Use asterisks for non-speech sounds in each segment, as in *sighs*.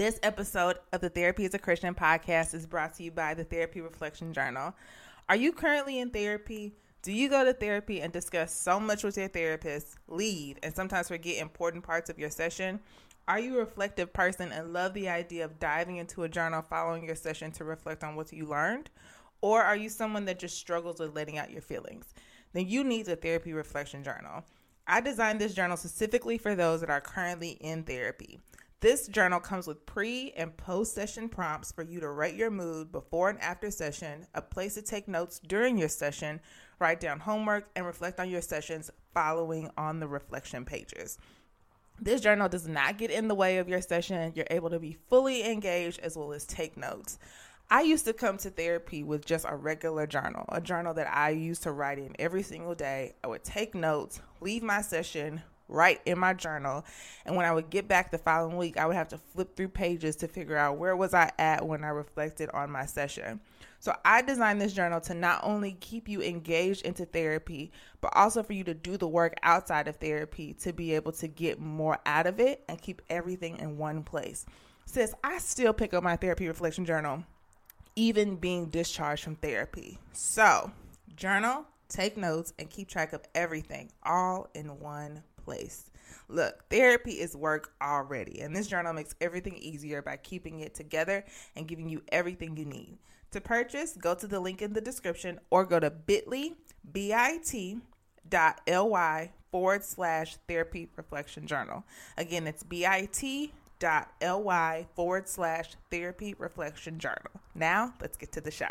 This episode of the Therapy as a Christian podcast is brought to you by the Therapy Reflection Journal. Are you currently in therapy? Do you go to therapy and discuss so much with your therapist, leave, and sometimes forget important parts of your session? Are you a reflective person and love the idea of diving into a journal following your session to reflect on what you learned? Or are you someone that just struggles with letting out your feelings? Then you need the Therapy Reflection Journal. I designed this journal specifically for those that are currently in therapy. This journal comes with pre and post session prompts for you to write your mood before and after session, a place to take notes during your session, write down homework, and reflect on your sessions following on the reflection pages. This journal does not get in the way of your session. You're able to be fully engaged as well as take notes. I used to come to therapy with just a regular journal, a journal that I used to write in every single day. I would take notes, leave my session, write in my journal. And when I would get back the following week, I would have to flip through pages to figure out where was I at when I reflected on my session. So I designed this journal to not only keep you engaged into therapy, but also for you to do the work outside of therapy to be able to get more out of it and keep everything in one place. Says I still pick up my therapy reflection journal even being discharged from therapy. So, journal, take notes, and keep track of everything all in one place. Look, therapy is work already, and this journal makes everything easier by keeping it together and giving you everything you need. To purchase, go to the link in the description or go to bit.ly, B-I-T dot L-Y forward slash therapy reflection journal. Again, it's bit dot L-Y forward slash therapy reflection journal. Now, let's get to the show.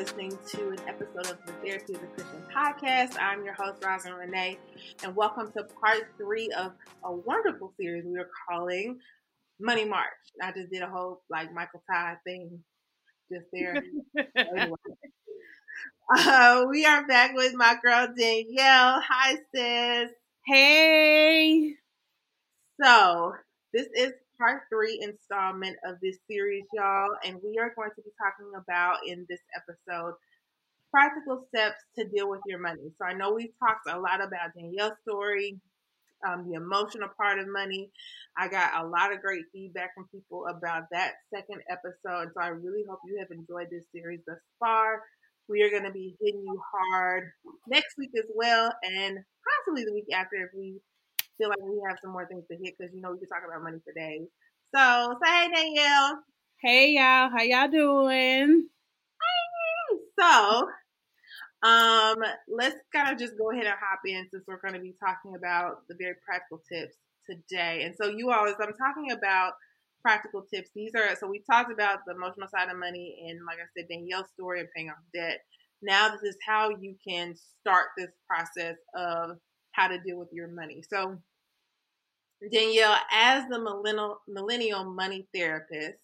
Listening to an episode of the Therapy as a Christian podcast. I'm your host, Rosin Renee, and welcome to part three of a wonderful series we are calling Money March. I just did a whole like Michael Todd thing just there. *laughs* uh, we are back with my girl Danielle. Hi, sis. Hey. So, this is part three installment of this series, y'all. And we are going to be talking about in this episode practical steps to deal with your money. So I know we've talked a lot about Danielle's story, um, the emotional part of money. I got a lot of great feedback from people about that second episode. So I really hope you have enjoyed this series thus far. We are going to be hitting you hard next week as well, and possibly the week after if we feel like we have some more things to hit because you know we can talk about money for days. So say hey Danielle. Hey y'all, how y'all doing? Hey. So um let's kind of just go ahead and hop in since we're going to be talking about the very practical tips today. And so you all as I'm talking about practical tips, these are so we talked about the emotional side of money and like I said, Danielle's story of paying off debt. Now this is how you can start this process of how to deal with your money. So Danielle, as the millennial millennial money therapist,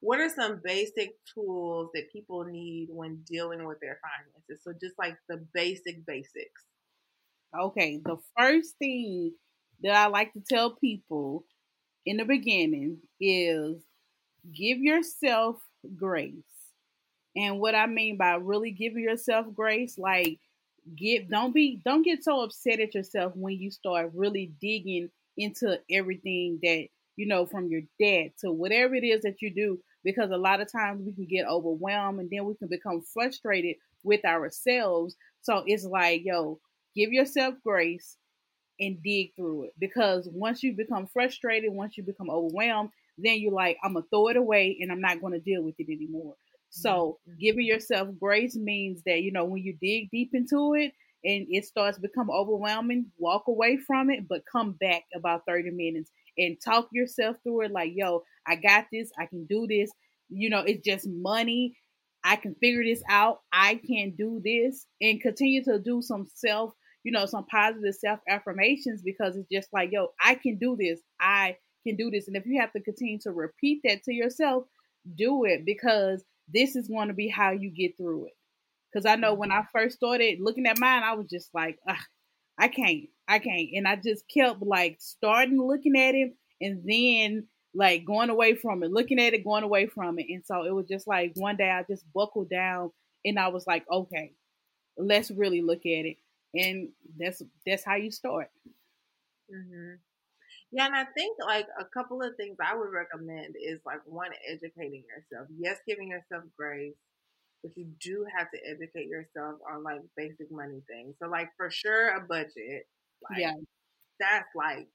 what are some basic tools that people need when dealing with their finances? So just like the basic basics. Okay, the first thing that I like to tell people in the beginning is give yourself grace. And what I mean by really giving yourself grace, like get don't be don't get so upset at yourself when you start really digging into everything that you know from your dad to whatever it is that you do because a lot of times we can get overwhelmed and then we can become frustrated with ourselves so it's like yo give yourself grace and dig through it because once you become frustrated, once you become overwhelmed, then you're like, I'm gonna throw it away and I'm not gonna deal with it anymore. So mm-hmm. giving yourself grace means that you know when you dig deep into it and it starts become overwhelming, walk away from it, but come back about 30 minutes and talk yourself through it like, yo, I got this, I can do this. You know, it's just money. I can figure this out. I can do this and continue to do some self, you know, some positive self affirmations because it's just like, yo, I can do this. I can do this. And if you have to continue to repeat that to yourself, do it because this is going to be how you get through it. Because I know when I first started looking at mine, I was just like, I can't, I can't. And I just kept like starting looking at him and then like going away from it, looking at it, going away from it. And so it was just like one day I just buckled down and I was like, okay, let's really look at it. And that's that's how you start. Mm-hmm. Yeah, and I think like a couple of things I would recommend is like one, educating yourself. Yes, giving yourself grace, but you do have to educate yourself on like basic money things. So like for sure a budget. Like, yeah. That's like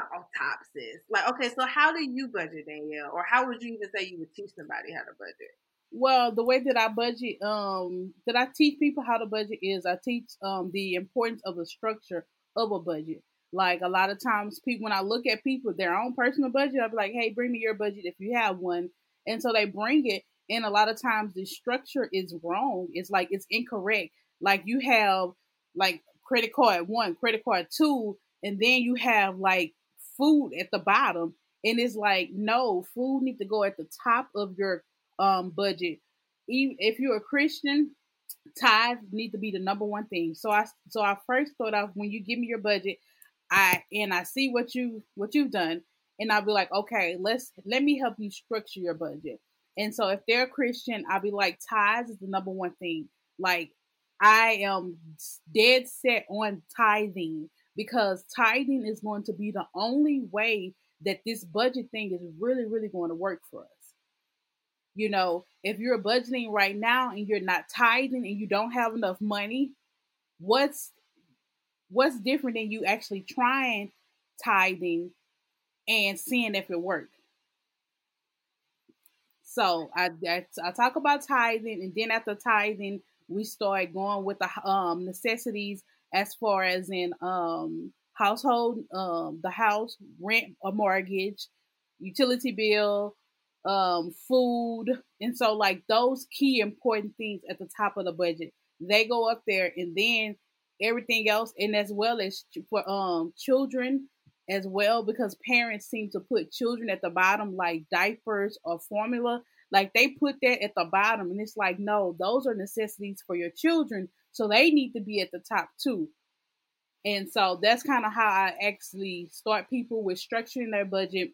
all top sis. Like, okay, so how do you budget, Danielle? Or how would you even say you would teach somebody how to budget? Well, the way that I budget, um, that I teach people how to budget is I teach um the importance of the structure of a budget. Like a lot of times, people when I look at people their own personal budget, I'll be like, "Hey, bring me your budget if you have one." And so they bring it, and a lot of times the structure is wrong. It's like it's incorrect. Like you have like credit card one, credit card two, and then you have like food at the bottom. And it's like, no, food need to go at the top of your um budget. Even if you're a Christian, tithe need to be the number one thing. So I so I first thought of when you give me your budget, I and I see what you what you've done, and I'll be like, okay, let's let me help you structure your budget. And so if they're Christian, I'll be like, tithes is the number one thing. Like I am dead set on tithing because tithing is going to be the only way that this budget thing is really, really going to work for us. You know, if you're budgeting right now and you're not tithing and you don't have enough money, what's what's different than you actually trying tithing and seeing if it worked. So I, I, I talk about tithing, and then after tithing, we start going with the um, necessities as far as in um, household, um, the house, rent, a mortgage, utility bill, um, food, and so like those key important things at the top of the budget, they go up there, and then everything else, and as well as for um children as well, because parents seem to put children at the bottom, like diapers or formula. Like they put that at the bottom, and it's like, no, those are necessities for your children, so they need to be at the top too. And so that's kind of how I actually start people with structuring their budget,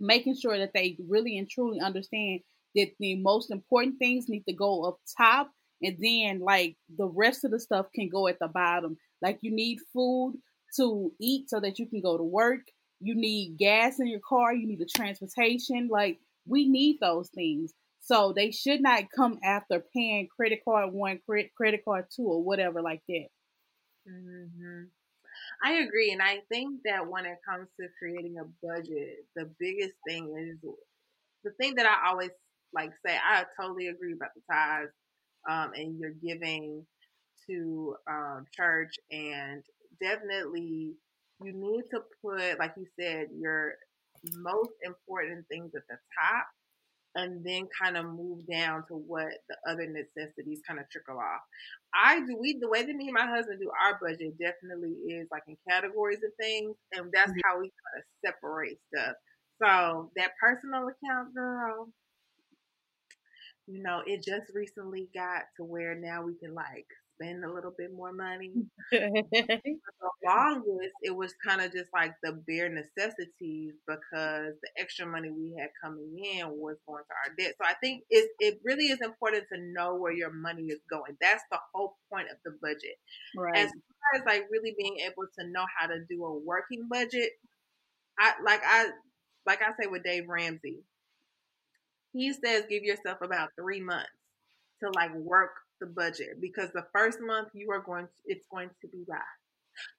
making sure that they really and truly understand that the most important things need to go up top and then like the rest of the stuff can go at the bottom. Like you need food to eat so that you can go to work. You need gas in your car. You need the transportation. Like we need those things. So they should not come after paying credit card one, credit card two, or whatever like that. Mm-hmm. I agree, and I think that when it comes to creating a budget, the biggest thing is the thing that I always like say. I totally agree about the tithes um, and you're giving to um, church and definitely you need to put like you said your most important things at the top and then kind of move down to what the other necessities kind of trickle off. I do we the way that me and my husband do our budget definitely is like in categories of things, and that's mm-hmm. how we kind of separate stuff. So that personal account, girl, you know, it just recently got to where now we can like spend a little bit more money. *laughs* the longest, it was kind of just like the bare necessities because the extra money we had coming in was going to our debt. So I think it it really is important to know where your money is going. That's the whole point of the budget. Right. As far as like really being able to know how to do a working budget, I like I like I say with Dave Ramsey he says give yourself about three months to like work the budget because the first month you are going to, it's going to be rough.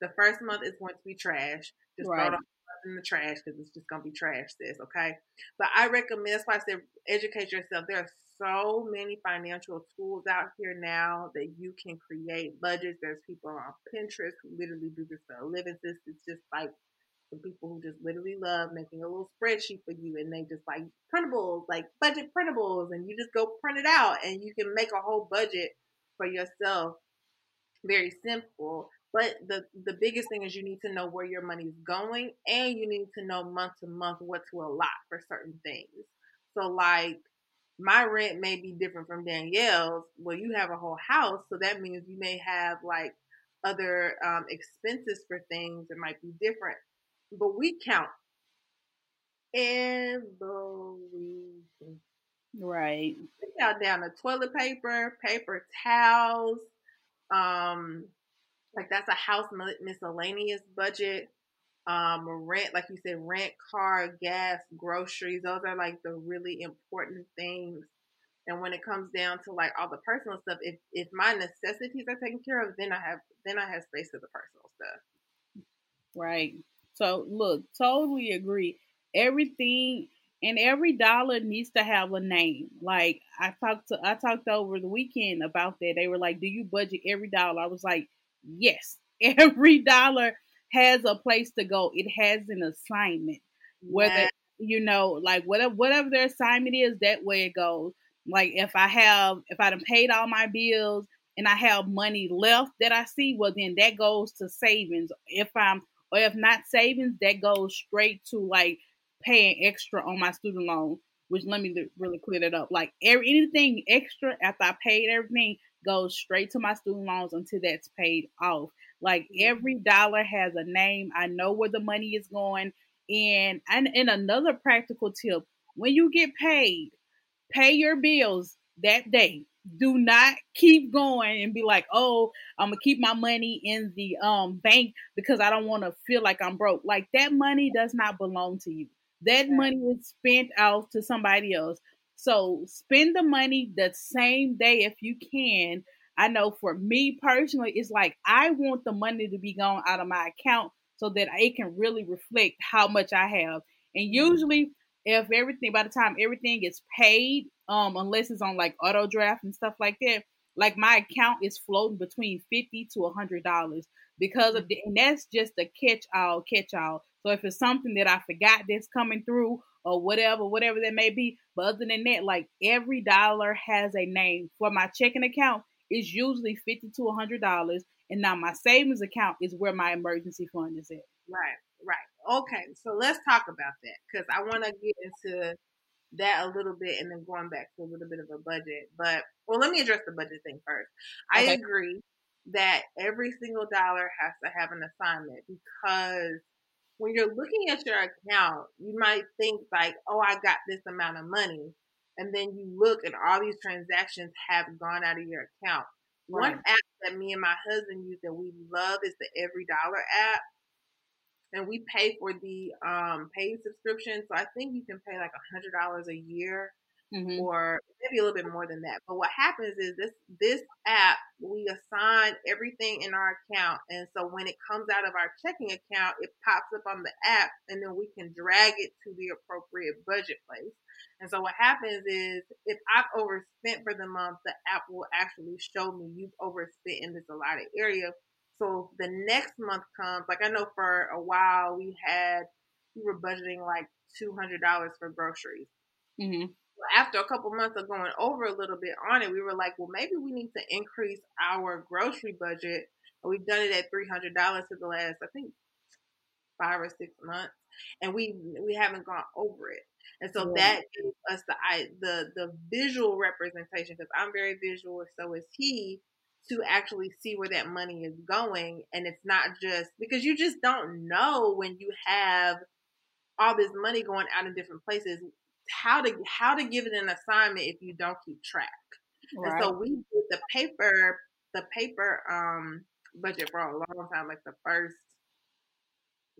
The first month is going to be trash. Just Right. throw it in the trash because it's just gonna be trash, sis. Okay. But I recommend. That's why I said educate yourself. There are so many financial tools out here now that you can create budgets. There's people on Pinterest who literally do this for a living. Sis, it's just like some people who just literally love making a little spreadsheet for you, and they just like printables, like budget printables, and you just go print it out, and you can make a whole budget for yourself. Very simple. But the the biggest thing is you need to know where your money's going and you need to know month to month what to allot for certain things. So like my rent may be different from Danielle's. Well, you have a whole house, so that means you may have like other um, expenses for things that might be different. But we count every Right. we count down to toilet paper, paper towels, um, like that's a house miscellaneous budget. Um, rent, like you said, rent, car, gas, groceries. Those are like the really important things. And when it comes down to like all the personal stuff, if if my necessities are taken care of, then I have then I have space for the personal stuff. Right. So look, totally agree. Everything and every dollar needs to have a name. Like I talked to I talked over the weekend about that. They were like, "Do you budget every dollar?" I was like, "Yes. *laughs* Every dollar has a place to go. It has an assignment. Whether Yeah. you know, like whatever whatever their assignment is, that way it goes. Like if I have if I done paid all my bills and I have money left that I see, well then that goes to savings. If I'm or if not savings, that goes straight to like paying extra on my student loan. Which let me really clear that up. Like every anything extra after I paid everything goes straight to my student loans until that's paid off. Like every dollar has a name. I know where the money is going. And and, and another practical tip: when you get paid, pay your bills that day. Do not keep going and be like, "Oh, I'm gonna keep my money in the um bank because I don't want to feel like I'm broke." Like that money does not belong to you. That money is spent out to somebody else. So spend the money the same day if you can. I know for me personally, it's like I want the money to be gone out of my account so that it can really reflect how much I have. And usually, if everything by the time everything is paid, um, unless it's on like auto draft and stuff like that, like my account is floating between fifty to a hundred dollars because of the, and that's just a catch all, catch all. So if it's something that I forgot that's coming through or whatever, whatever that may be, but other than that, like every dollar has a name. For my checking account, it's usually fifty to a hundred dollars, and now my savings account is where my emergency fund is at. Right, right. Okay, so let's talk about that because I want to get into that a little bit and then going back to a little bit of a budget. But well, let me address the budget thing first. I agree that every single dollar has to have an assignment because when you're looking at your account, you might think like, "Oh, I got this amount of money," and then you look and all these transactions have gone out of your account. Right. One app that me and my husband use that we love is the Every Dollar app and we pay for the um paid subscription. So I think you can pay like a hundred dollars a year Mm-hmm. or maybe a little bit more than that. But what happens is this this app we assign everything in our account, and so when it comes out of our checking account, it pops up on the app, and then we can drag it to the appropriate budget place. And so what happens is if I've overspent for the month, the app will actually show me you've overspent in this allotted area. So the next month comes, like I know for a while we had we were budgeting like two hundred dollars for groceries Mm-hmm. after a couple months of going over a little bit on it, we were like, well, maybe we need to increase our grocery budget. And we've done it at three hundred dollars for the last, I think, five or six months, and we we haven't gone over it. And so Right. that gave us the I, the the visual representation because I'm very visual, so is he, to actually see where that money is going, and it's not just because you just don't know when you have all this money going out in different places how to how to give it an assignment if you don't keep track. Right. And so we did the paper the paper um budget for a long time, like the first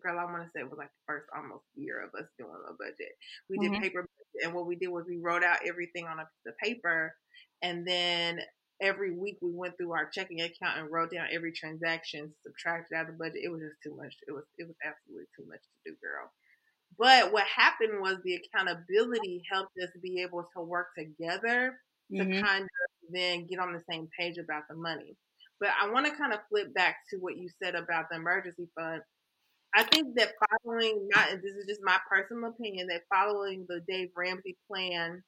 girl I want to say it was like the first almost year of us doing a budget. We did Mhm. paper budget, and what we did was we wrote out everything on a piece of paper, and then every week we went through our checking account and wrote down every transaction, subtracted out the budget. It was just too much. It was it was absolutely too much to do, girl. But what happened was the accountability helped us be able to work together mm-hmm. to kind of then get on the same page about the money. But I want to kind of flip back to what you said about the emergency fund. I think that following not this is just my personal opinion that following the Dave Ramsey plan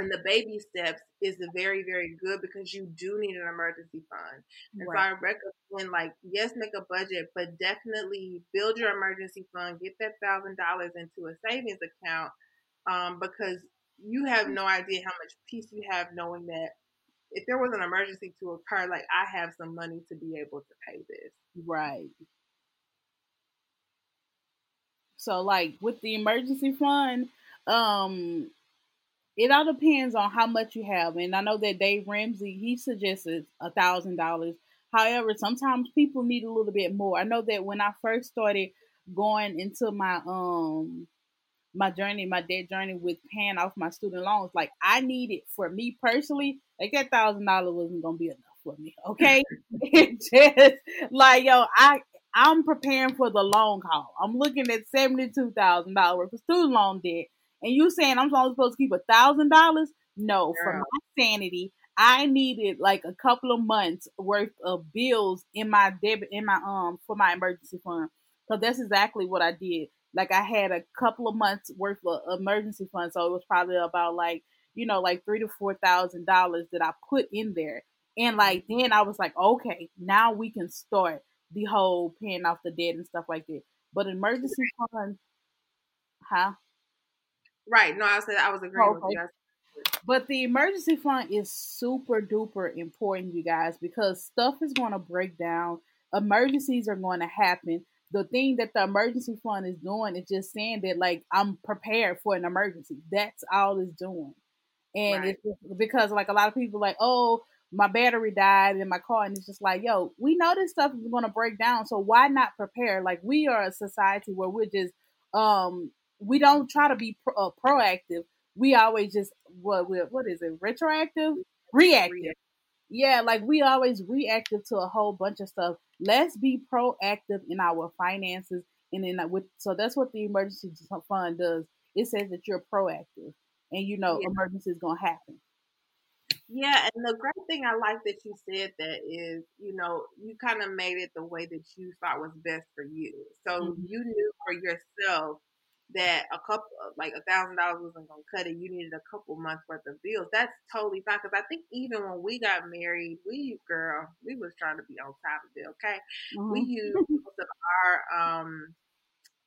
and the baby steps is very very good because you do need an emergency fund. And right. so I recommend like yes make a budget but definitely build your emergency fund, get that thousand dollars into a savings account um, because you have no idea how much peace you have knowing that if there was an emergency to occur, like I have some money to be able to pay this. Right. So like with the emergency fund, um it all depends on how much you have. And I know that Dave Ramsey he suggested a thousand dollars. However, sometimes people need a little bit more. I know that when I first started going into my um my journey, my debt journey with paying off my student loans, like I needed for me personally, like that thousand dollars wasn't gonna be enough for me. Okay. it *laughs* *laughs* just like yo, I I'm preparing for the long haul. I'm looking at seventy two thousand dollars for student loan debt. And you saying I'm only supposed to keep a thousand dollars? No, for my sanity, I needed like a couple of months worth of bills in my debit in my um for my emergency fund. So that's exactly what I did like I had a couple of months worth of emergency fund, so it was probably about like you know like three to four thousand dollars that I put in there, and like then I was like, okay, now we can start the whole paying off the debt and stuff like that. But emergency fund, huh? Right. No, I said I was agreeing okay. with you. But the emergency fund is super duper important, you guys, because stuff is going to break down. Emergencies are going to happen the thing that the emergency fund is doing is just saying that like I'm prepared for an emergency. That's all it's doing. And right. it's because like a lot of people like, oh, my battery died in my car, and it's just like, yo, we know this stuff is going to break down, so why not prepare? Like we are a society where we're just um we don't try to be pro- uh, proactive. We always just what what is it? Retroactive, reactive. Yeah, like we always reactive to a whole bunch of stuff let's be proactive in our finances and in with so that's what the emergency fund does it says that you're proactive and you know yeah. emergency is going to happen yeah and the great thing i like that you said that is you know you kind of made it the way that you thought was best for you so mm-hmm. you knew for yourself that a couple, like a thousand dollars wasn't gonna cut it. You needed a couple months worth of bills. That's totally fine. Because I think even when we got married, we girl, we was trying to be on top of it. Okay, mm-hmm. we used *laughs* most of our um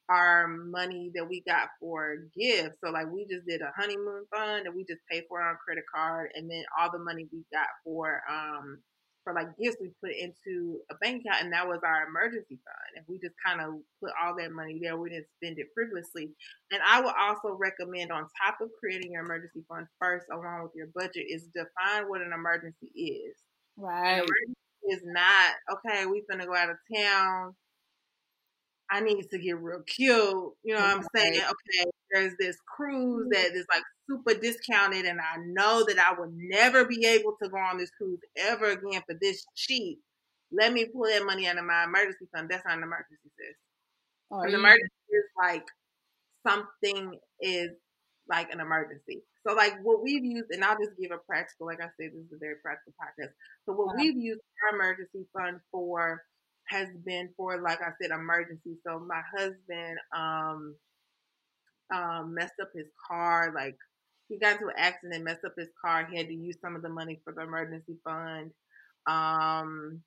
our money that we got for gifts. So like we just did a honeymoon fund and we just paid for on credit card, and then all the money we got for um for like gifts we put into a bank account and that was our emergency fund and we just kind of put all that money there. We didn't spend it frivolously. And i would also recommend on top of creating your emergency fund first along with your budget is define what an emergency is. Right. emergency is not okay we are gonna go out of town. I need to get real cute. You know what I'm saying? Okay, there's this cruise that is like super discounted, and I know that I would never be able to go on this cruise ever again for this cheap. Let me pull that money out of my emergency fund. That's not an emergency, sis. Oh, an emergency is like something is like an emergency. So like what we've used, and I'll just give a practical, like I said, this is a very practical podcast. So what uh-huh. we've used our emergency fund for has been for, like I said, emergency. So my husband um, um, messed up his car. Like he got into an accident, messed up his car. He had to use some of the money for the emergency fund. Um,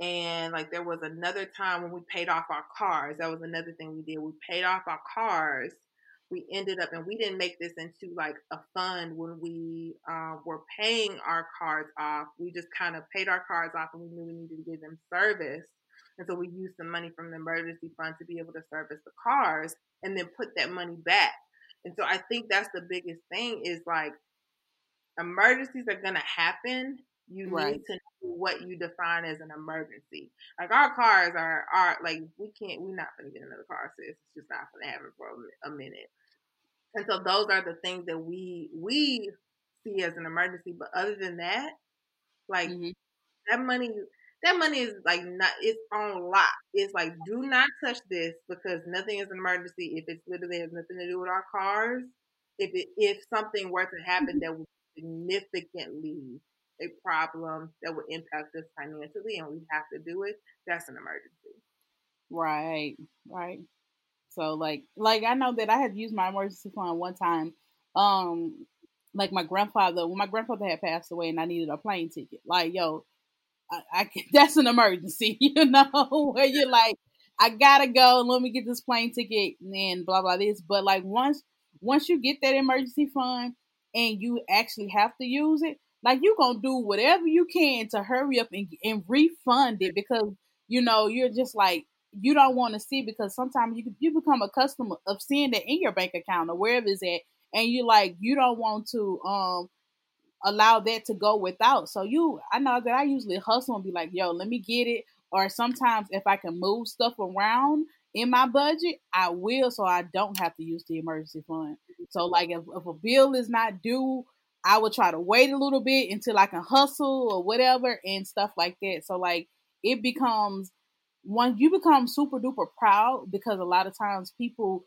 and like there was another time when we paid off our cars. That was another thing we did. We paid off our cars we ended up and we didn't make this into like a fund when we uh, were paying our cars off we just kind of paid our cars off and we knew we needed to give them service and so we used some money from the emergency fund to be able to service the cars and then put that money back and so i think that's the biggest thing is like emergencies are going to happen you right. need to know what you define as an emergency. Like our cars are are like we can't we're not gonna get another car, sis. It's just not gonna happen for a minute. And so those are the things that we we see as an emergency. But other than that, Like mm-hmm. that money that money is like not it's on lock. It's like do not touch this because nothing is an emergency if it literally has nothing to do with our cars. If it if something were to happen mm-hmm. that would significantly a problem that would impact us financially and we have to do it, that's an emergency. Right, right. So like like I know that I had used my emergency fund one time. Um like my grandfather when my grandfather had passed away and I needed a plane ticket. Like, yo, I, I *laughs* that's an emergency, *laughs* you know, where you're like, I gotta go. Let me get this plane ticket and blah blah this. But like once once you get that emergency fund and you actually have to use it, like you gonna do whatever you can to hurry up and, and refund it because you know you're just like you don't want to see because sometimes you you become a customer of seeing that in your bank account or wherever it's at, and you like you don't want to um allow that to go without. So you, I know that I usually hustle and be like, yo, let me get it. Or sometimes if I can move stuff around in my budget, I will so I don't have to use the emergency fund. So like if, if a bill is not due, I will try to wait a little bit until I can hustle or whatever and stuff like that. So like it becomes once you become super duper proud because a lot of times people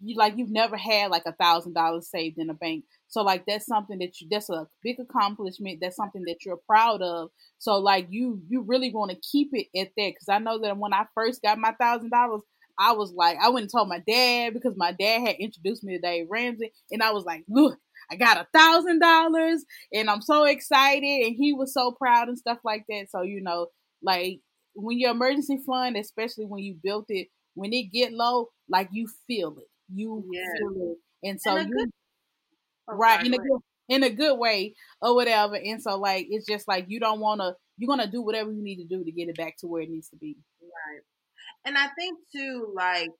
you like you've never had like a thousand dollars saved in a bank so like that's something that you that's a big accomplishment. That's something that you're proud of. So like you you really want to keep it at that because I know that when I first got my thousand dollars, I was like I went and told my dad because my dad had introduced me to Dave Ramsey, and I was like, look. I got a thousand dollars and I'm so excited and he was so proud and stuff like that. So, you know, like when your emergency fund, especially when you built it, when it get low, like you feel it. You yeah. feel it. And so and you okay, oh, right in a good in a good way or whatever. And so like it's just like you don't want to. You're gonna do whatever you need to do to get it back to where it needs to be. Right. And I think too, like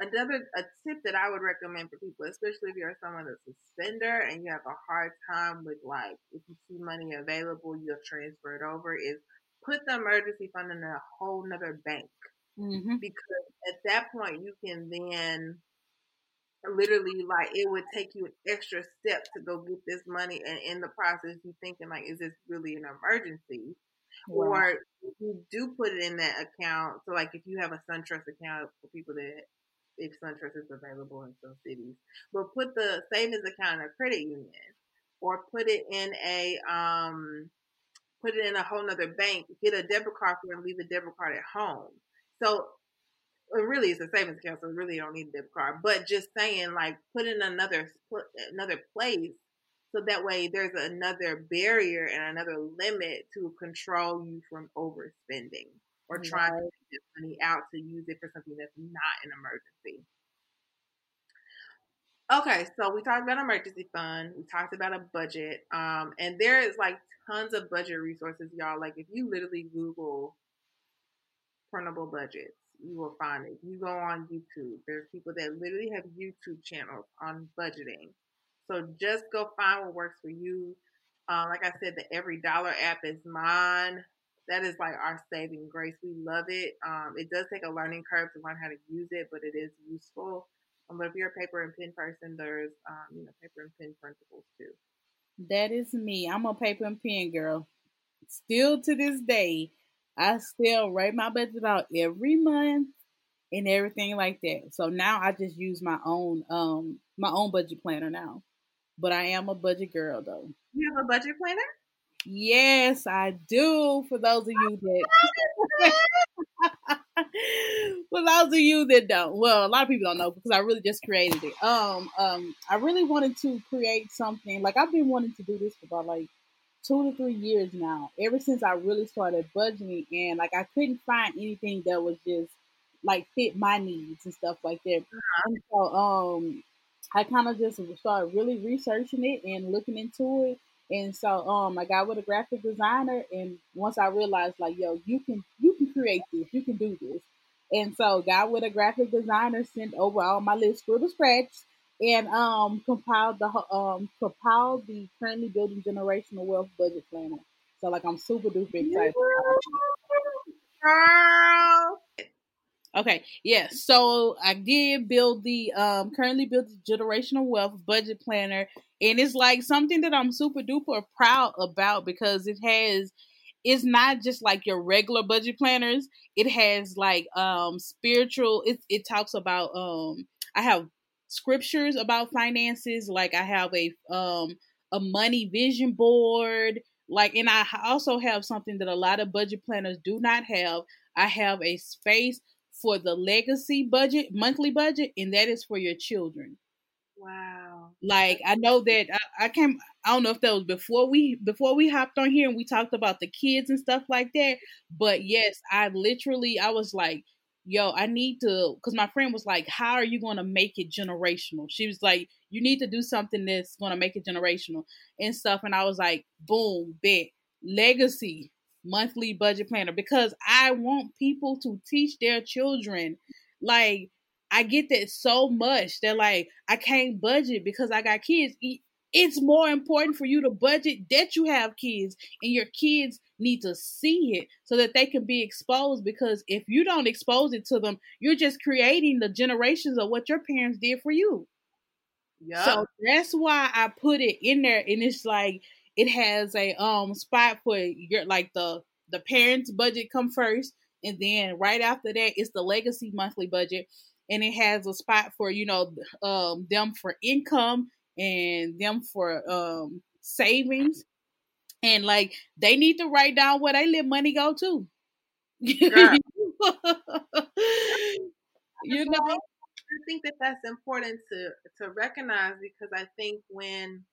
another a tip that I would recommend for people, especially if you're someone that's a spender and you have a hard time with like if you see money available, you'll transfer it over. Is put the emergency fund in a whole nother bank. Mm-hmm. Because at that point you can then literally like it would take you an extra step to go get this money and in the process you're thinking like is this really an emergency wow. or if you do put it in that account so like if you have a SunTrust account for people that if SunTrust is available in some cities but put the savings account in a credit union or put it in a um put it in a whole nother bank get a debit card for and leave the debit card at home so well, really it's a savings account, so really don't need a debit card. But just saying, like, put in another another place, so that way there's another barrier and another limit to control you from overspending or right. trying to get money out to use it for something that's not an emergency. Okay, so we talked about emergency fund. We talked about a budget, um, and there is like tons of budget resources, y'all. Like if you literally Google printable budgets you will find it. You go on YouTube. There's people that literally have YouTube channels on budgeting. So just go find what works for you. Um, like I said, the Every Dollar app is mine. That is like our saving grace. We love it. Um, it does take a learning curve to learn how to use it, but it is useful. Um, but if you're a paper and pen person, there's um, you know paper and pen principles too. That is me. I'm a paper and pen girl. Still to this day, I still write my budget out every month and everything like that. So now I just use my own um my own budget planner now. But I am a budget girl though. You have a budget planner? Yes, I do. For those of you that *laughs* For those of you that don't, well, a lot of people don't know because I really just created it. Um, um, I really wanted to create something like I've been wanting to do this for about like two to three years now. Ever since I really started budgeting, and like I couldn't find anything that was just like fit my needs and stuff like that. Uh-huh. And so, um, I kind of just started really researching it and looking into it. And so, um, I got with a graphic designer, and once I realized, like, yo, you can you can create this, you can do this. And so, got with a graphic designer, sent over all my list for the scratch, and um, compiled the um, compiled the currently building generational wealth budget planner. So like I'm super duper excited. Girl. Okay, yeah. So I did build the um currently build the generational wealth budget planner, and it's like something that I'm super duper proud about because it has it's not just like your regular budget planners. It has like um spiritual it it talks about um I have scriptures about finances, like I have a um a money vision board, like and I also have something that a lot of budget planners do not have. I have a space for the legacy budget, monthly budget, and that is for your children. Wow. Like I know that I, I can I don't know if that was before we before we hopped on here and we talked about the kids and stuff like that. But yes, I literally I was like, yo, I need to because my friend was like, How are you gonna make it generational? She was like, You need to do something that's gonna make it generational and stuff. And I was like, boom, bet. Legacy monthly budget planner because I want people to teach their children like I get that so much They're like I can't budget because I got kids. It's more important for you to budget that you have kids and your kids need to see it so that they can be exposed because if you don't expose it to them, you're just creating the generations of what your parents did for you. Yeah. So that's why I put it in there and it's like it has a um spot for your like the the parents budget come first and then right after that it's the legacy monthly budget and it has a spot for you know um, them for income and them for um, savings. And like they need to write down where they let money go to. *laughs* You know? I think that that's important to to recognize because i think when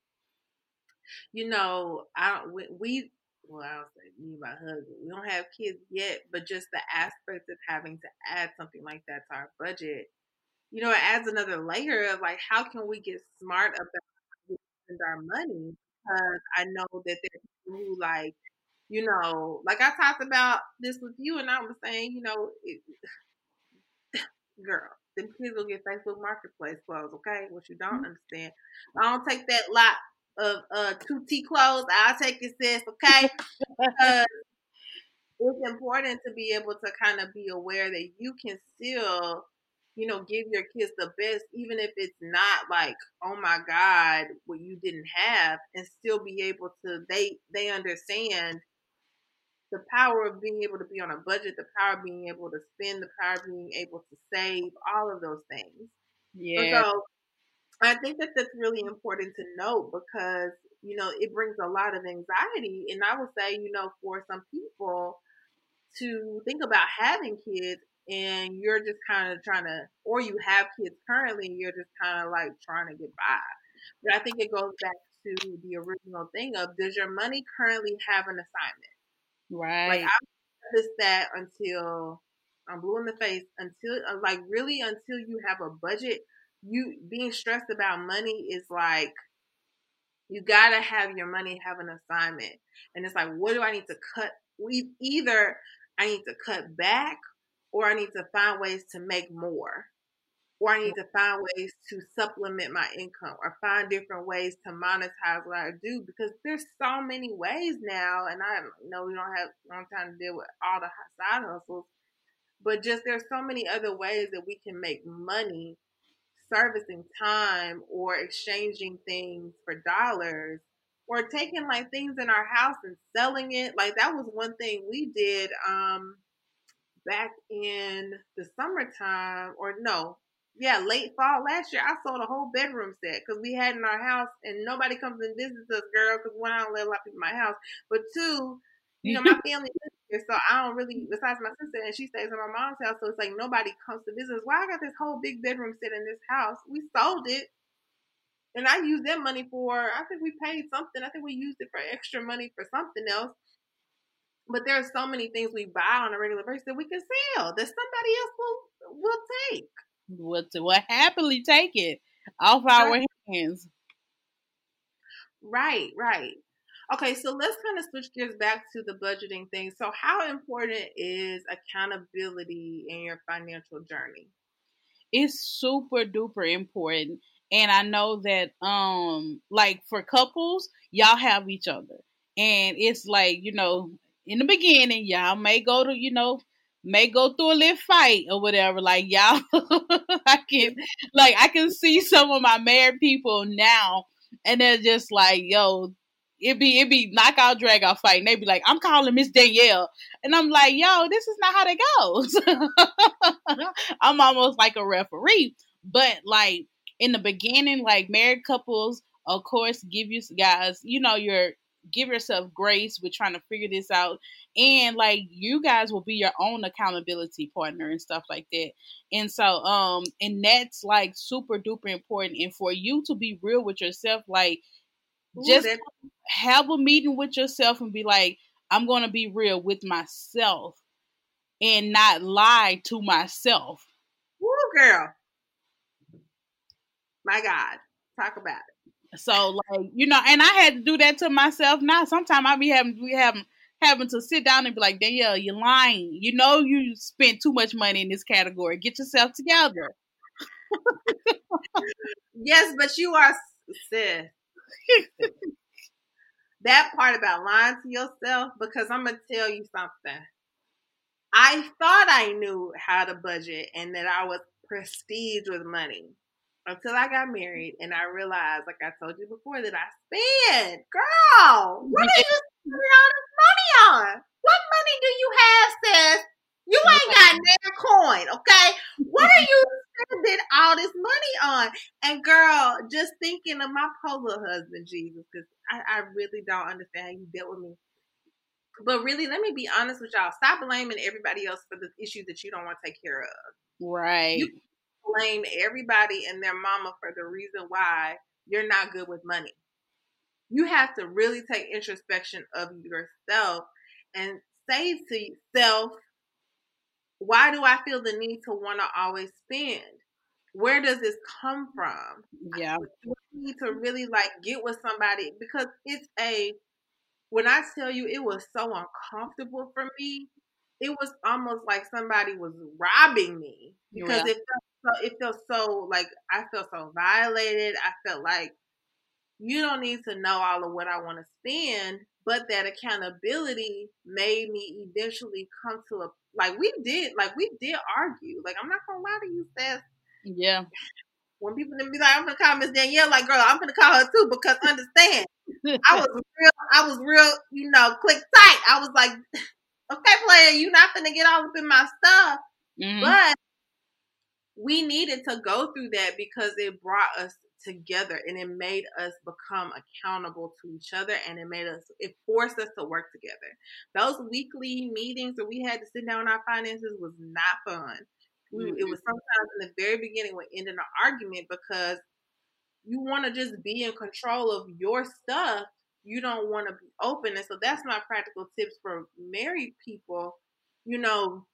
you know i we, we well, I was like, me and my husband, we don't have kids yet, but just the aspect of having to add something like that to our budget, you know, it adds another layer of like, how can we get smart about spend our money? Because I know that there's people who like, you know, like I talked about this with you, and I was saying, you know, it, *sighs* girl, the kids will get Facebook Marketplace clothes, okay? What you don't mm-hmm. understand, I don't take that lot of uh, two T clothes. I'll take it, sis. Okay. uh, it's important to be able to kind of be aware that you can still, you know, give your kids the best, even if it's not like, oh my God, what you didn't have, and still be able to. They they understand the power of being able to be on a budget, the power of being able to spend, the power of being able to save, all of those things. Yeah. So I think that that's really important to note because, you know, it brings a lot of anxiety. And I would say, you know, for some people to think about having kids and you're just kind of trying to, or you have kids currently, and you're just kind of like trying to get by. But I think it goes back to the original thing of does your money currently have an assignment? Right. Like I this that until I'm blue in the face until uh, like really until you have a budget you being stressed about money is like you gotta have your money have an assignment and it's like what do i need to cut we either i need to cut back or i need to find ways to make more or i need to find ways to supplement my income or find different ways to monetize what i do because there's so many ways now and i know we don't have long time to deal with all the side hustles but just there's so many other ways that we can make money servicing time or exchanging things for dollars or taking like things in our house and selling it. Like that was one thing we did um back in the summertime or no, yeah, late fall last year. I sold a whole bedroom set because we had in our house and nobody comes and visits us, girl. Because one, I don't let a lot of people in my house, but two, you know, my *laughs* family lives here, so I don't really, besides my sister, and she stays in my mom's house, so it's like nobody comes to visit us. Why I got this whole big bedroom set in this house? We sold it, and I used that money for, I think we paid something. I think we used it for extra money for something else. But there are so many things we buy on a regular basis that we can sell that somebody else will will take. Will, will happily take it off our hands. Right, right. Okay, so let's kind of switch gears back to the budgeting thing. So, how important is accountability in your financial journey? It's super duper important. And I know that um like for couples, y'all have each other. And it's like, you know, in the beginning, y'all may go to, you know, may go through a little fight or whatever. Like y'all *laughs* I can like I can see some of my married people now and they're just like, yo, it be it be knockout drag out fight. And they be like, I'm calling Miss Danielle. And I'm like, yo, this is not how that goes. *laughs* I'm almost like a referee. But like in the beginning, like married couples, of course, give you guys, you know, your give yourself grace with trying to figure this out. And like you guys will be your own accountability partner and stuff like that. And so um and that's like super duper important. And for you to be real with yourself, like just have a meeting with yourself and be like, I'm going to be real with myself and not lie to myself. Woo, girl. My God. Talk about it. So, like, you know, and I had to do that to myself now. Sometimes I be having, we having, having to sit down and be like, Danielle, you're lying. You know, you spent too much money in this category. Get yourself together. yes, but you are, sis that part about lying to yourself, because I'm gonna tell you something. I thought I knew how to budget and that I was prestige with money until I got married and I realized, like I told you before, that I spend. Girl, what are you spending all this money on? What money do you have, sis? You ain't got a coin, okay? What are *laughs* you spending all this money on? And girl, just thinking of my polar husband, Jesus, because I, I really don't understand how you dealt with me. But really, let me be honest with y'all. Stop blaming everybody else for the issues that you don't want to take care of. Right. You blame everybody and their mama for the reason why you're not good with money. You have to really take introspection of yourself and say to yourself, why do I feel the need to want to always spend? Where does this come from? Yeah. You need to really like get with somebody because it's a when I tell you it was so uncomfortable for me, it was almost like somebody was robbing me because yeah. it felt so it felt so like I felt so violated. I felt like you don't need to know all of what I want to spend, but that accountability made me eventually come to a like we did like we did argue. Like I'm not gonna lie to you, Seth. Yeah. *sighs* When people be like, I'm gonna call Miss Danielle, like girl, I'm gonna call her too because understand. I *laughs* was real I was real, you know, click tight. I was like, okay, player, you're not gonna get all up in my stuff. Mm-hmm. But we needed to go through that because it brought us together and it made us become accountable to each other and it made us it forced us to work together those weekly meetings that we had to sit down on our finances was not fun we, mm-hmm. it was sometimes in the very beginning would end in an argument because you want to just be in control of your stuff you don't want to be open and so that's my practical tips for married people you know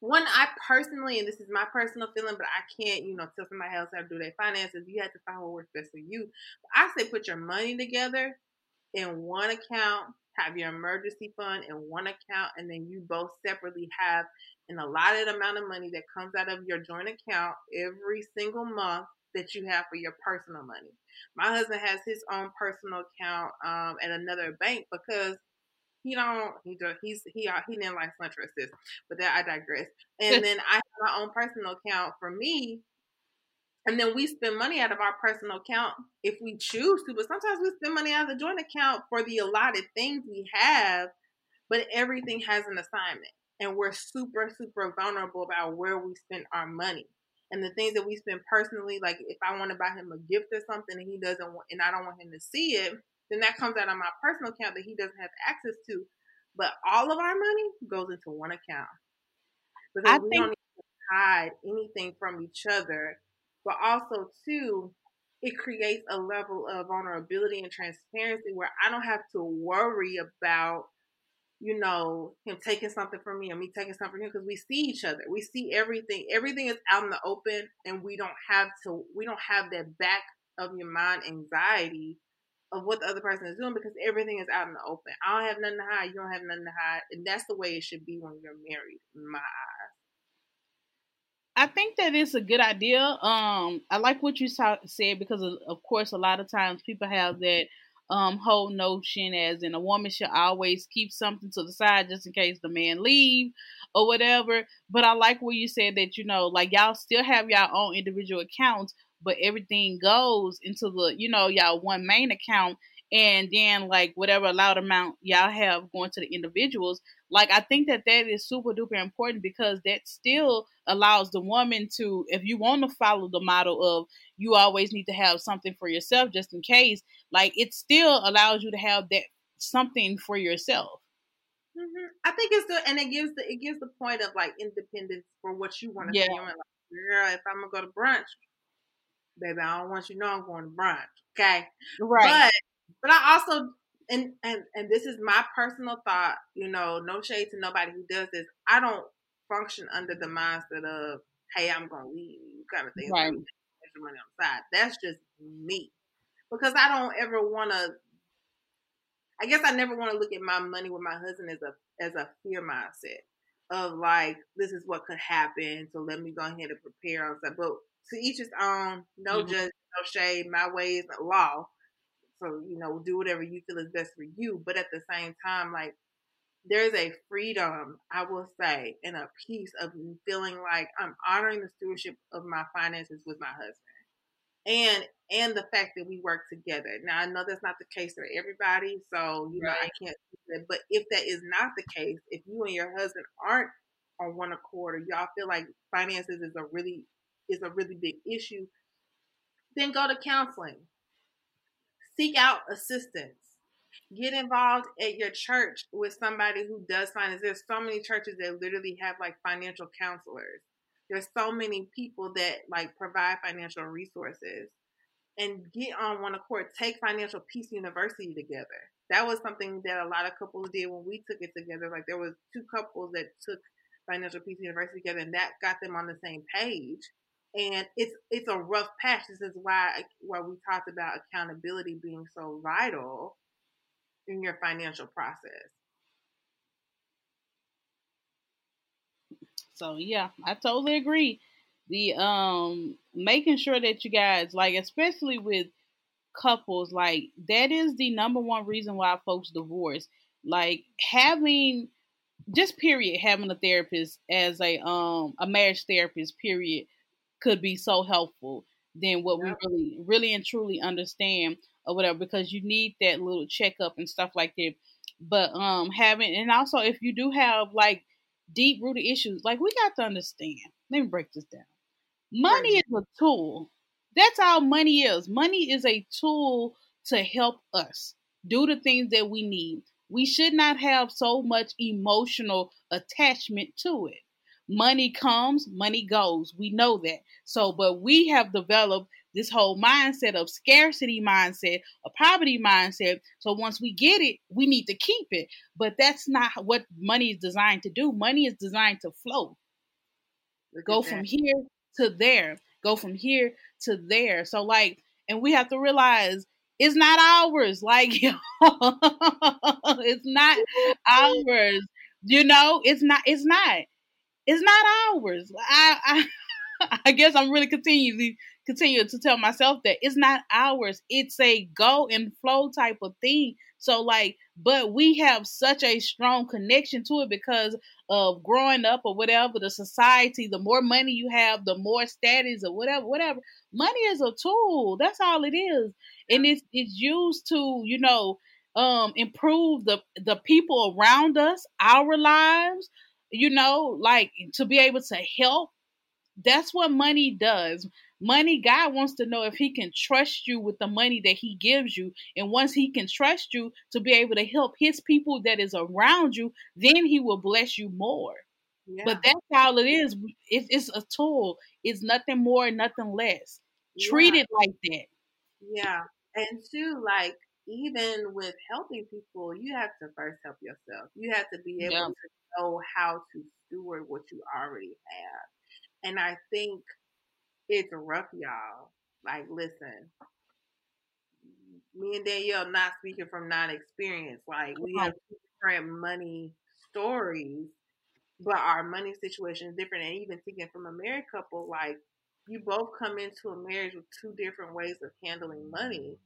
one, I personally, and this is my personal feeling, but I can't, you know, tell somebody else how to do their finances. You have to find what works best for you. But I say put your money together in one account, have your emergency fund in one account, and then you both separately have an allotted amount of money that comes out of your joint account every single month that you have for your personal money. My husband has his own personal account um, at another bank because he don't he do, he's he uh, he didn't like Central Assist, but that I digress. And then I have my own personal account for me, and then we spend money out of our personal account if we choose to. But sometimes we spend money out of the joint account for the allotted things we have, but everything has an assignment, and we're super super vulnerable about where we spend our money. And the things that we spend personally, like if I want to buy him a gift or something and he doesn't want, and I don't want him to see it, then that comes out of my personal account that he doesn't have access to. But all of our money goes into one account because I we think- don't need to hide anything from each other. But also, too, it creates a level of vulnerability and transparency where I don't have to worry about, you know, him taking something from me and me taking something from him because we see each other. We see everything. Everything is out in the open, and we don't have to. We don't have that back of your mind anxiety of what the other person is doing because everything is out in the open. I don't have nothing to hide. You don't have nothing to hide, and that's the way it should be when you're married, in my eyes. I think that is a good idea. Um, I like what you said because, of, of course, a lot of times people have that um whole notion as in a woman should always keep something to the side just in case the man leave or whatever. But I like what you said that you know, like y'all still have y'all own individual accounts, but everything goes into the you know y'all one main account and then like whatever allowed amount y'all have going to the individuals like i think that that is super duper important because that still allows the woman to if you want to follow the model of you always need to have something for yourself just in case like it still allows you to have that something for yourself mm-hmm. i think it's good and it gives the it gives the point of like independence for what you want to yeah. do like girl if i'm gonna go to brunch baby i don't want you to know i'm going to brunch okay right but but I also and and and this is my personal thought. You know, no shade to nobody who does this. I don't function under the mindset of hey, I'm gonna leave you kind of thing. Right. Money on the side. That's just me because I don't ever want to. I guess I never want to look at my money with my husband as a as a fear mindset of like this is what could happen, so let me go ahead and prepare on stuff. But to each his own. No mm-hmm. judge, no shade. My way is law. So, you know, do whatever you feel is best for you. But at the same time, like, there's a freedom, I will say, and a peace of feeling like I'm honoring the stewardship of my finances with my husband. And and the fact that we work together. Now I know that's not the case for everybody, so you right. know I can't that. But if that is not the case, if you and your husband aren't on one accord or y'all feel like finances is a really is a really big issue, then go to counseling seek out assistance. Get involved at your church with somebody who does finance. There's so many churches that literally have like financial counselors. There's so many people that like provide financial resources and get on one accord. Take Financial Peace University together. That was something that a lot of couples did when we took it together. Like there was two couples that took Financial Peace University together, and that got them on the same page and it's it's a rough patch. This is why why we talked about accountability being so vital in your financial process. So yeah, I totally agree. The um making sure that you guys like especially with couples like that is the number one reason why folks divorce. Like having just period having a therapist as a um a marriage therapist period could be so helpful than what we really, really and truly understand or whatever, because you need that little checkup and stuff like that. But um, having and also if you do have like deep rooted issues, like we got to understand. Let me break this down. Money is a tool. That's all money is. Money is a tool to help us do the things that we need. We should not have so much emotional attachment to it. Money comes, money goes. We know that. So, but we have developed this whole mindset of scarcity mindset, a poverty mindset. So once we get it, we need to keep it. But that's not what money is designed to do. Money is designed to flow. Go from here to there. Go from here to there. So like, and we have to realize it's not ours. *laughs* Like, it's not ours. You know, it's not. It's not. It's not ours. I, I, *laughs* I guess I'm really continuing continue to tell myself that it's not ours. It's a go and flow type of thing. So like, but we have such a strong connection to it because of growing up or whatever, the society, the more money you have, the more status or whatever, whatever. Money is a tool. That's all it is. And it's it's used to, you know, um improve the the people around us, our lives, you know, like to be able to help. That's what money does. Money, God wants to know if He can trust you with the money that He gives you. And once He can trust you to be able to help His people that is around you, then He will bless you more. Yeah. But that's all it is. It's, it's a tool. It's nothing more, nothing less. Yeah. Treat it like that. Yeah. And two, like even with helping people, you have to first help yourself. You have to be able yeah. to know how to steward what you already have. And I think it's rough, y'all. Like, listen, me and Danielle not speaking from non experience. Like, we have different money stories, but our money situation is different. And even thinking from a married couple, like, you both come into a marriage with two different ways of handling money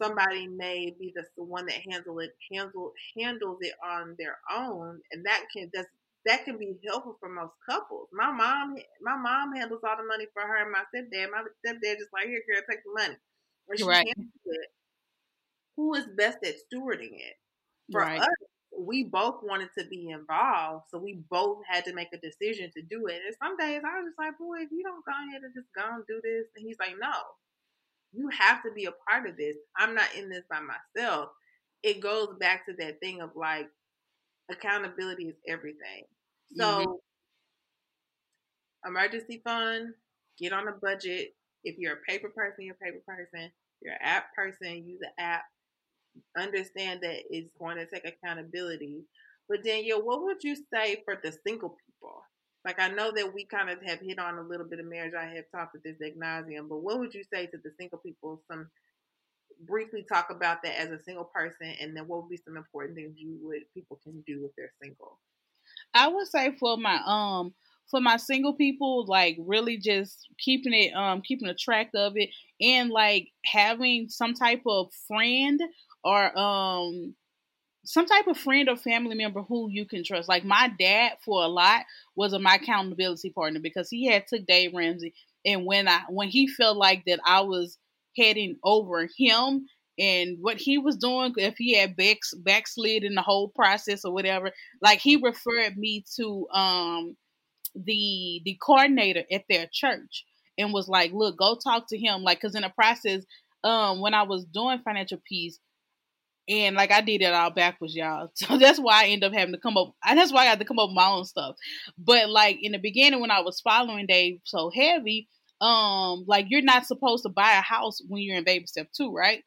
somebody may be the, the one that handle it handle handles it on their own and that can does that can be helpful for most couples. My mom, my mom handles all the money for her and my stepdad. My stepdad just like, here, girl, take the money. When she Right. it, who is best at stewarding it? For Right. us, we both wanted to be involved, so we both had to make a decision to do it. And some days I was just like, boy, if you don't go ahead and just go and do this, and he's like, no, you have to be a part of this. I'm not in this by myself. It goes back to that thing of like accountability is everything. So Mhm. emergency fund, get on a budget. If you're a paper person, you're a paper person. If you're an app person, use the app. Understand that it's going to take accountability. But Danielle, what would you say for the single people? Like I know that we kind of have hit on a little bit of marriage. I have talked with this Ignasium, but what would you say to the single people? Some briefly talk about that as a single person, and then what would be some important things you would people can do if they're single? I would say for my um for my single people, like really just keeping it um keeping a track of it and like having some type of friend or um some type of friend or family member who you can trust. Like my dad for a lot was a, my accountability partner because he had took Dave Ramsey and when I when he felt like that I was heading over him and what he was doing, if he had back, backslid in the whole process or whatever, like he referred me to um the the coordinator at their church and was like, "Look, go talk to him." Like, cause in the process, um, when I was doing financial peace, and like I did it all backwards, y'all. *laughs* So that's why I end up having to come up. That's why I had to come up with my own stuff. But like in the beginning, when I was following Dave so heavy, um, like you're not supposed to buy a house when you're in baby step two, right?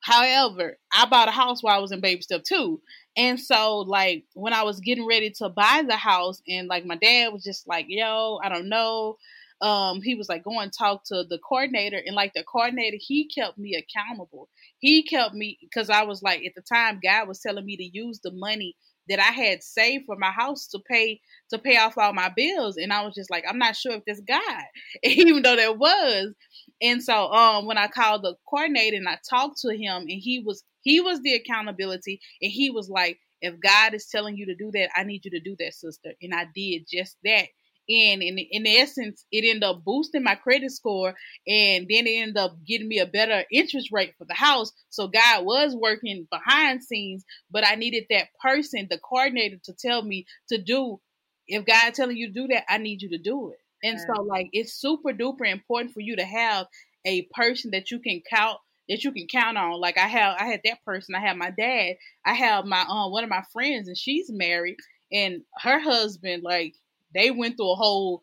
However, I bought a house while I was in baby step two. And so, like, when I was getting ready to buy the house, and like my dad was just like, yo, I don't know. Um, he was like, go and talk to the coordinator. And like the coordinator, he kept me accountable. He kept me because I was like, at the time, God was telling me to use the money that I had saved for my house to pay to pay off all my bills. And I was just like, I'm not sure if this God, *laughs* even though there was. And so um when I called the coordinator and I talked to him and he was he was the accountability and he was like, if God is telling you to do that, I need you to do that, sister. And I did just that. And in in essence, it ended up boosting my credit score, and then it ended up getting me a better interest rate for the house. So God was working behind scenes, but I needed that person, the coordinator, to tell me to do. If God telling you to do that, I need you to do it. And so, like, it's super duper important for you to have a person that you can count that you can count on. Like I have, I had that person. I have my dad. I have my um one of my friends, and she's married, and her husband like they went through a whole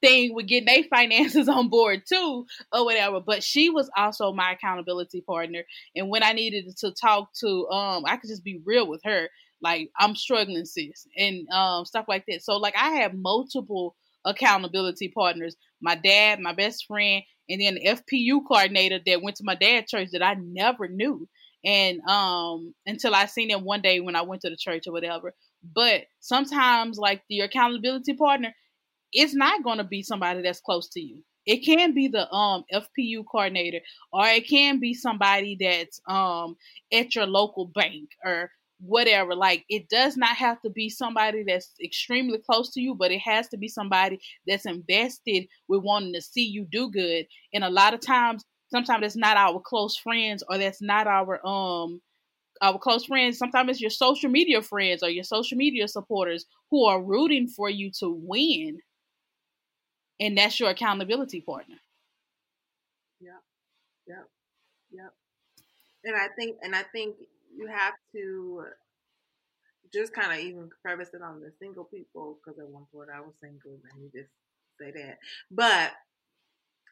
thing with getting their *laughs* finances on board too or whatever. But she was also my accountability partner. And when i needed to talk to um i could just be real with her. Like i'm struggling sis and um stuff like that. So like i have multiple accountability partners. My dad my best friend and then the fpu coordinator that went to my dad's church that i never knew. And um until i seen him one day when i went to the church or whatever but sometimes like your accountability partner it's not going to be somebody that's close to you. It can be the um FPU coordinator, or it can be somebody that's um at your local bank or whatever. Like it does not have to be somebody that's extremely close to you, but it has to be somebody that's invested with wanting to see you do good. And a lot of times, sometimes it's not our close friends or that's not our um our close friends. Sometimes it's your social media friends or your social media supporters who are rooting for you to win and that's your accountability partner. Yep, yep, yep. And I think, and I think you have to just kind of even preface it on the single people because at one point I was single. Let me just say that. But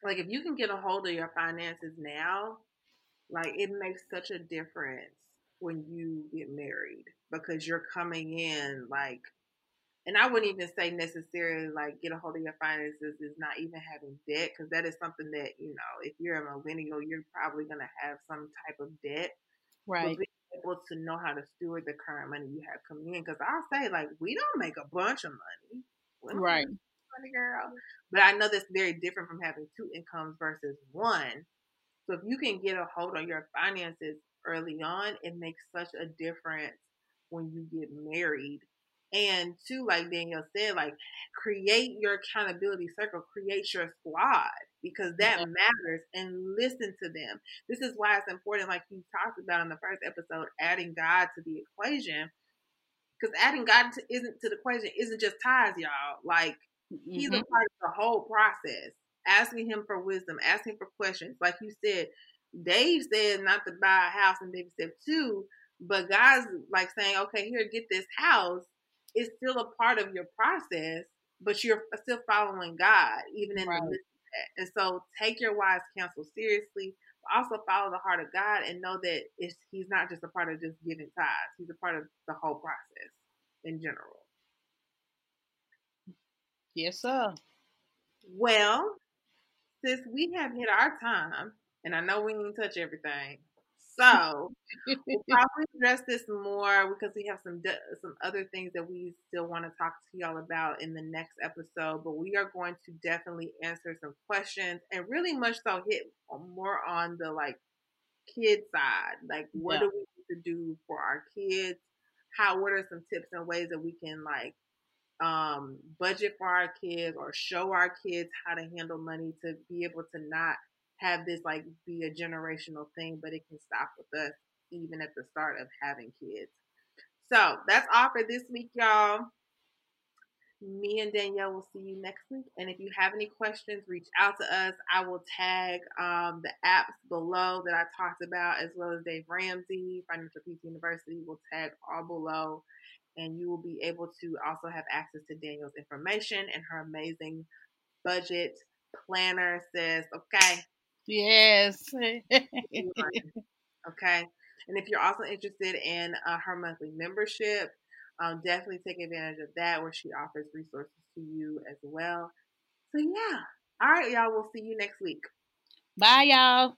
like, if you can get a hold of your finances now, like it makes such a difference when you get married because you're coming in like and I wouldn't even say necessarily like get a hold of your finances is not even having debt because that is something that you know if you're a millennial you're probably going to have some type of debt right. but being able to know how to steward the current money you have coming in because I'll say like we don't make a bunch of money. Right. money girl. But I know that's very different from having two incomes versus one. So if you can get a hold on your finances early on it makes such a difference when you get married And two, like Danielle said, like create your accountability circle, create your squad because that matters and listen to them. This is why it's important, like you talked about in the first episode, adding God to the equation. Because adding God to, isn't to the equation isn't just ties, y'all. Like mm-hmm. he's a mm-hmm. part of the whole process. Asking him for wisdom, asking for questions. Like you said, Dave said not to buy a house in baby step two, but God's like saying, okay, here, get this house. It's still a part of your process, but you're still following God, even in right. the midst of that. And so take your wise counsel seriously, but also follow the heart of God and know that it's, He's not just a part of just giving tithes, He's a part of the whole process in general. Yes, sir. Well, since we have hit our time, and I know we didn't touch everything, so we'll *laughs* probably address this more because we have some some other things that we still want to talk to y'all about in the next episode. But we are going to definitely answer some questions and really much so hit more on the like kid side, like what yeah. do we need to do for our kids? How what are some tips and ways that we can like um budget for our kids or show our kids how to handle money to be able to not have this like be a generational thing, but it can stop with us even at the start of having kids. So that's all for this week, y'all. Me and Danielle will see you next week. And if you have any questions, reach out to us. I will tag um, the apps below that I talked about, as well as Dave Ramsey, Financial Peace University. will tag all below. And you will be able to also have access to Danielle's information and her amazing budget planner says, okay, Yes. *laughs* okay. And if you're also interested in uh, her monthly membership, um, definitely take advantage of that where she offers resources to you as well. So, yeah. All right, y'all. We'll see you next week. Bye, y'all.